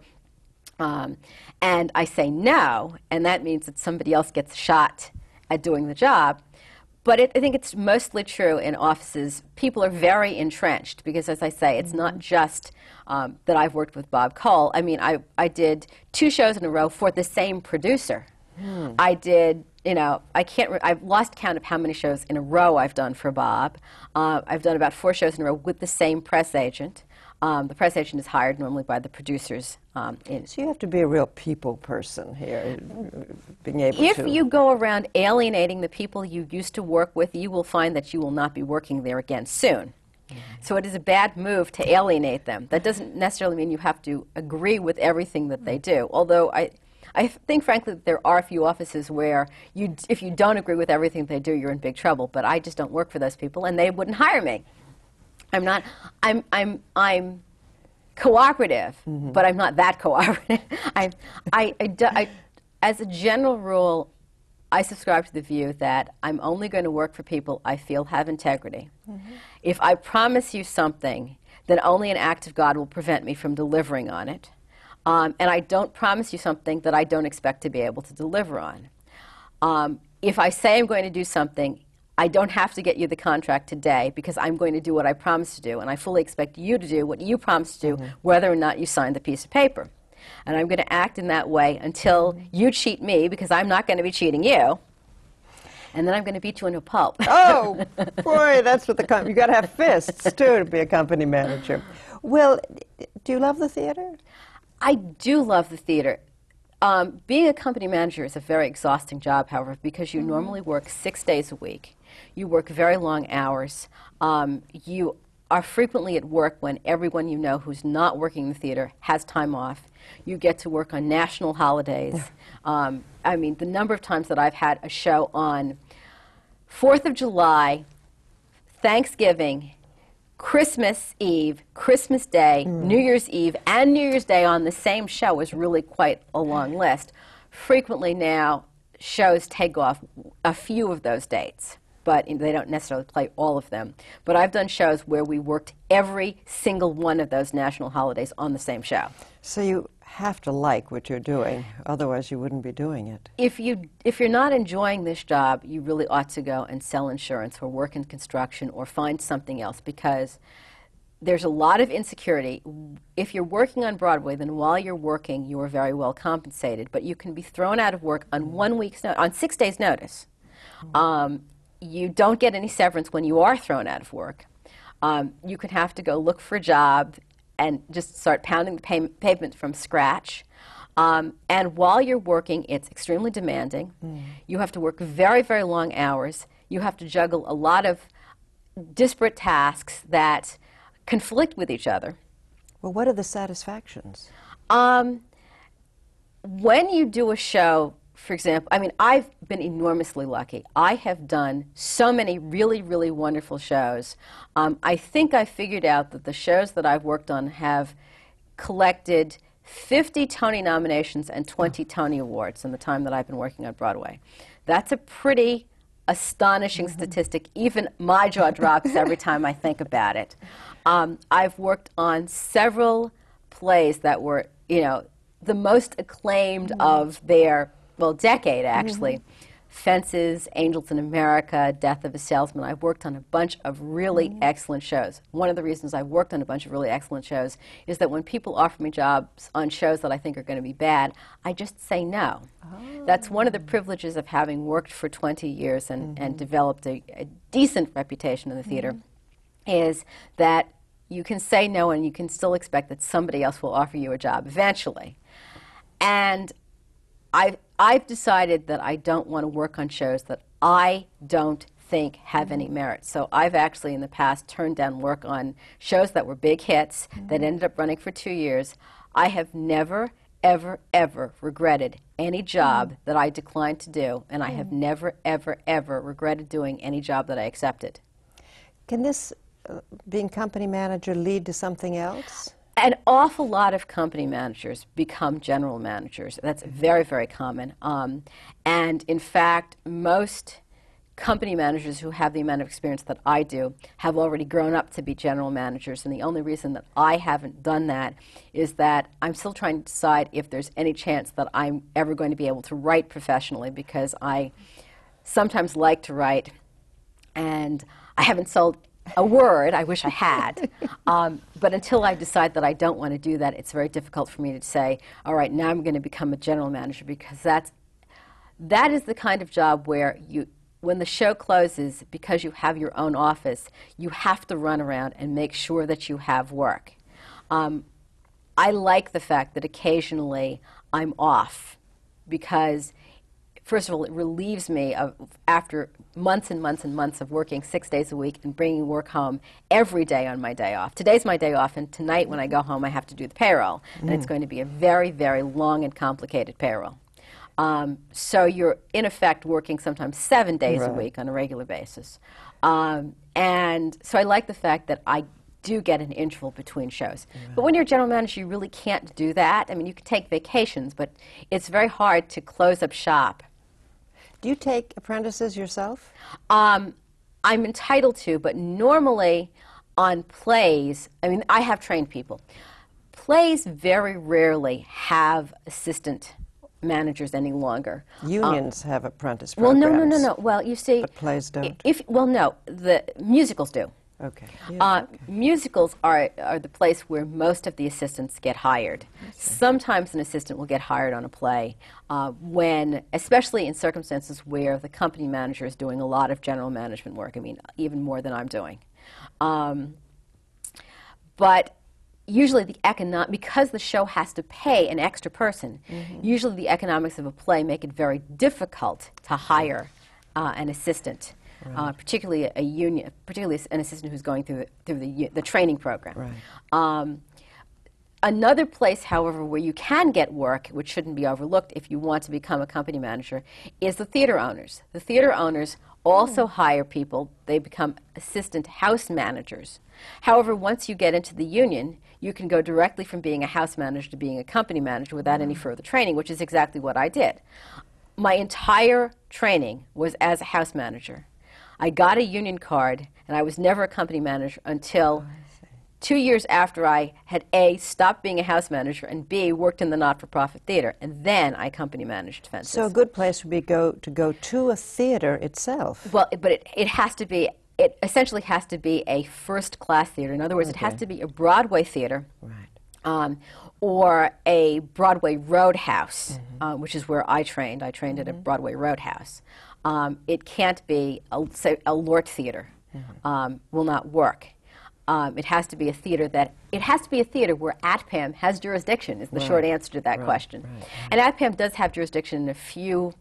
Um, and I say no, and that means that somebody else gets shot at doing the job. But it, I think it's mostly true in offices. People are very entrenched because, as I say, it's not just um, that I've worked with Bob Cole. I mean, I, I did two shows in a row for the same producer. I did, you know, I can't, re- I've lost count of how many shows in a row I've done for Bob. Uh, I've done about four shows in a row with the same press agent. Um, the press agent is hired normally by the producers. Um, in, So you have to be a real people person here, being able if to. you go around alienating the people you used to work with, you will find that you will not be working there again soon. So it is a bad move to alienate them. That doesn't necessarily mean you have to agree with everything that they do. Although I, I think, frankly, that there are a few offices where you, if you don't agree with everything they do, you're in big trouble. But I just don't work for those people, and they wouldn't hire me. I'm not. I'm. I'm. I'm cooperative, but I'm not that cooperative. I, I, I, do- I- as a general rule, I subscribe to the view that I'm only going to work for people I feel have integrity. If I promise you something, then only an act of God will prevent me from delivering on it. Um, and I don't promise you something that I don't expect to be able to deliver on. Um, if I say I'm going to do something, I don't have to get you the contract today because I'm going to do what I promised to do, and I fully expect you to do what you promised to do, whether or not you signed the piece of paper. And I'm going to act in that way until you cheat me because I'm not going to be cheating you. And then I'm going to beat you into a pulp. Oh, boy, that's what the com- you got to have fists too to be a company manager. Well, do you love the theater? I do love the theater. Um, being a company manager is a very exhausting job, however, because you normally work six days a week. You work very long hours. Um, you are frequently at work when everyone you know who's not working in the theater has time off. You get to work on national holidays. Um, I mean, the number of times that I've had a show on Fourth of July, Thanksgiving, Christmas Eve, Christmas Day, New Year's Eve, and New Year's Day on the same show is really quite a long list. Frequently now, shows take off a few of those dates, but they don't necessarily play all of them. But I've done shows where we worked every single one of those national holidays on the same show. So you have to like what you're doing, otherwise you wouldn't be doing it. if you if you're not enjoying this job, you really ought to go and sell insurance or work in construction or find something else because there's a lot of insecurity. If you're working on Broadway, then while you're working, you are very well compensated, but you can be thrown out of work on one week's no- on six days' notice. Um, you don't get any severance when you are thrown out of work. Um, you could have to go look for a job and just start pounding the pay- pavement from scratch. Um, and while you're working, it's extremely demanding. You have to work very, very long hours. You have to juggle a lot of disparate tasks that conflict with each other. Well, what are the satisfactions? Um, when you do a show for example, I mean, I've been enormously lucky. I have done so many really, really wonderful shows. Um, I think I figured out that the shows that I've worked on have collected 50 Tony nominations and 20 Tony Awards in the time that I've been working on Broadway. That's a pretty astonishing mm-hmm. statistic. Even my jaw drops every time I think about it. Um, I've worked on several plays that were, you know, the most acclaimed mm-hmm. of their well, decade actually. Mm-hmm. Fences, Angels in America, Death of a Salesman. I've worked on a bunch of really mm-hmm. excellent shows. One of the reasons I've worked on a bunch of really excellent shows is that when people offer me jobs on shows that I think are going to be bad, I just say no. Oh. That's one of the privileges of having worked for 20 years and, mm-hmm. and developed a, a, decent reputation in the theater, mm-hmm. is that you can say no and you can still expect that somebody else will offer you a job eventually. And I've, I've decided that I don't want to work on shows that I don't think have any merit. So I've actually in the past turned down work on shows that were big hits mm-hmm. that ended up running for two years. I have never, ever, ever regretted any job mm-hmm. that I declined to do, and I have mm-hmm. never, ever, ever regretted doing any job that I accepted. Can this, uh, being company manager, lead to something else? An awful lot of company managers become general managers. That's very, very common. Um, and in fact, most company managers who have the amount of experience that I do have already grown up to be general managers. And the only reason that I haven't done that is that I'm still trying to decide if there's any chance that I'm ever going to be able to write professionally because I sometimes like to write. And I haven't sold a word. I wish I had. Um, but until I decide that I don't want to do that, it's very difficult for me to say, all right, now I'm going to become a general manager because that's, that is the kind of job where you, when the show closes, because you have your own office, you have to run around and make sure that you have work. Um, I like the fact that occasionally I'm off because first of all, it relieves me of after months and months and months of working six days a week and bringing work home every day on my day off. Today's my day off, and tonight when I go home, I have to do the payroll, mm. and it's mm. going to be a very, very long and complicated payroll. Um, so you're in effect working sometimes seven days right. a week on a regular basis. Um, and so I like the fact that I do get an interval between shows. Right. But when you're a general manager, you really can't do that. I mean, you can take vacations, but it's very hard to close up shop do you take apprentices yourself? Um, I'm entitled to, but normally on plays, I mean, I have trained people. Plays very rarely have assistant managers any longer. Unions um, have apprentice programs. Well, no, no, no, no. Well, you see, but plays don't. If well, no, the musicals do. Okay. Yeah, uh, okay. Musicals are, are the place where most of the assistants get hired. Sometimes an assistant will get hired on a play uh, when, especially in circumstances where the company manager is doing a lot of general management work. I mean, even more than I'm doing. Um, but usually the economic because the show has to pay an extra person. Mm-hmm. Usually the economics of a play make it very difficult to hire uh, an assistant right. uh, particularly a union, particularly an assistant who's going through the, through the, the training program. Right. Um, Another place, however, where you can get work, which shouldn't be overlooked if you want to become a company manager, is the theater owners. The theater owners also mm. hire people, they become assistant house managers. However, once you get into the union, you can go directly from being a house manager to being a company manager without mm. any further training, which is exactly what I did. My entire training was as a house manager. I got a union card, and I was never a company manager until oh, two years after I had A, stopped being a house manager, and B, worked in the not for profit theater. And then I company managed Fences. So a good place would be go, to go to a theater itself. Well, but it, it has to be. It essentially has to be a first class theater. In other words, okay. it has to be a Broadway theater. Right. Um, or a Broadway Roadhouse, mm-hmm. uh, which is where I trained. I trained mm-hmm. at a mm-hmm. Broadway Roadhouse. Um, it can't be a, say, a LORT theater. Mm-hmm. Um, will not work. Um, it has to be a theater that it has to be a theater where ATPAM has jurisdiction. Is the right. short answer to that right. question. Right. And ATPAM does have jurisdiction in a few,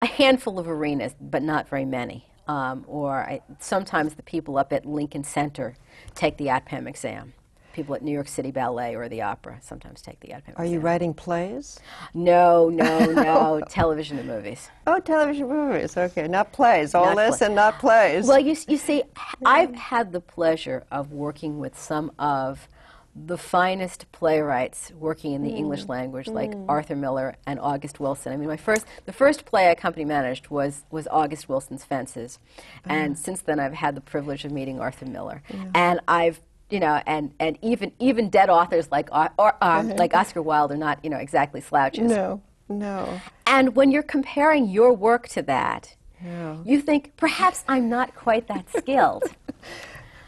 a handful of arenas, but not very many. Um, or I, sometimes the people up at Lincoln Center take the ATPAM exam. People at New York City Ballet or the opera sometimes take the Pinkman Are you writing plays? No, no, no. Television and movies. Oh, television movies. Okay, not plays. All Not this and not plays. Well, you, you see, I've had the pleasure of working with some of the finest playwrights working in the mm, English language, like mm. Arthur Miller and August Wilson. I mean, my first, the first play I company managed was, was August Wilson's Fences. And ah. since then, I've had the privilege of meeting Arthur Miller. And I've you know, and, and even even dead authors like Au- or, um, like Oscar Wilde are not you know exactly slouches. no, no. And when you're comparing your work to that, Yeah. you think perhaps I'm not quite that skilled.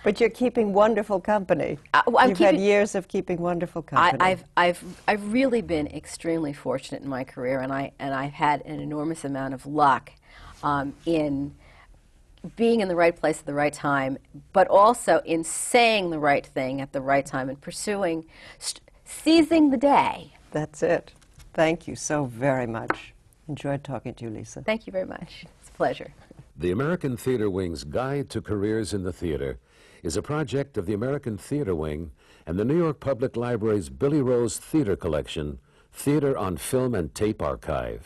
But you're keeping wonderful company. Uh, well, You've had years of keeping wonderful company. I've, I've, I've really been extremely fortunate in my career, and, I, and I've had an enormous amount of luck um, in being in the right place at the right time, but also in saying the right thing at the right time and pursuing, st- seizing the day. That's it. Thank you so very much. Enjoyed talking to you, Lisa. Thank you very much. It's a pleasure. The American Theater Wing's Guide to Careers in the Theater is a project of the American Theater Wing and the New York Public Library's Billy Rose Theater Collection, Theater on Film and Tape Archive.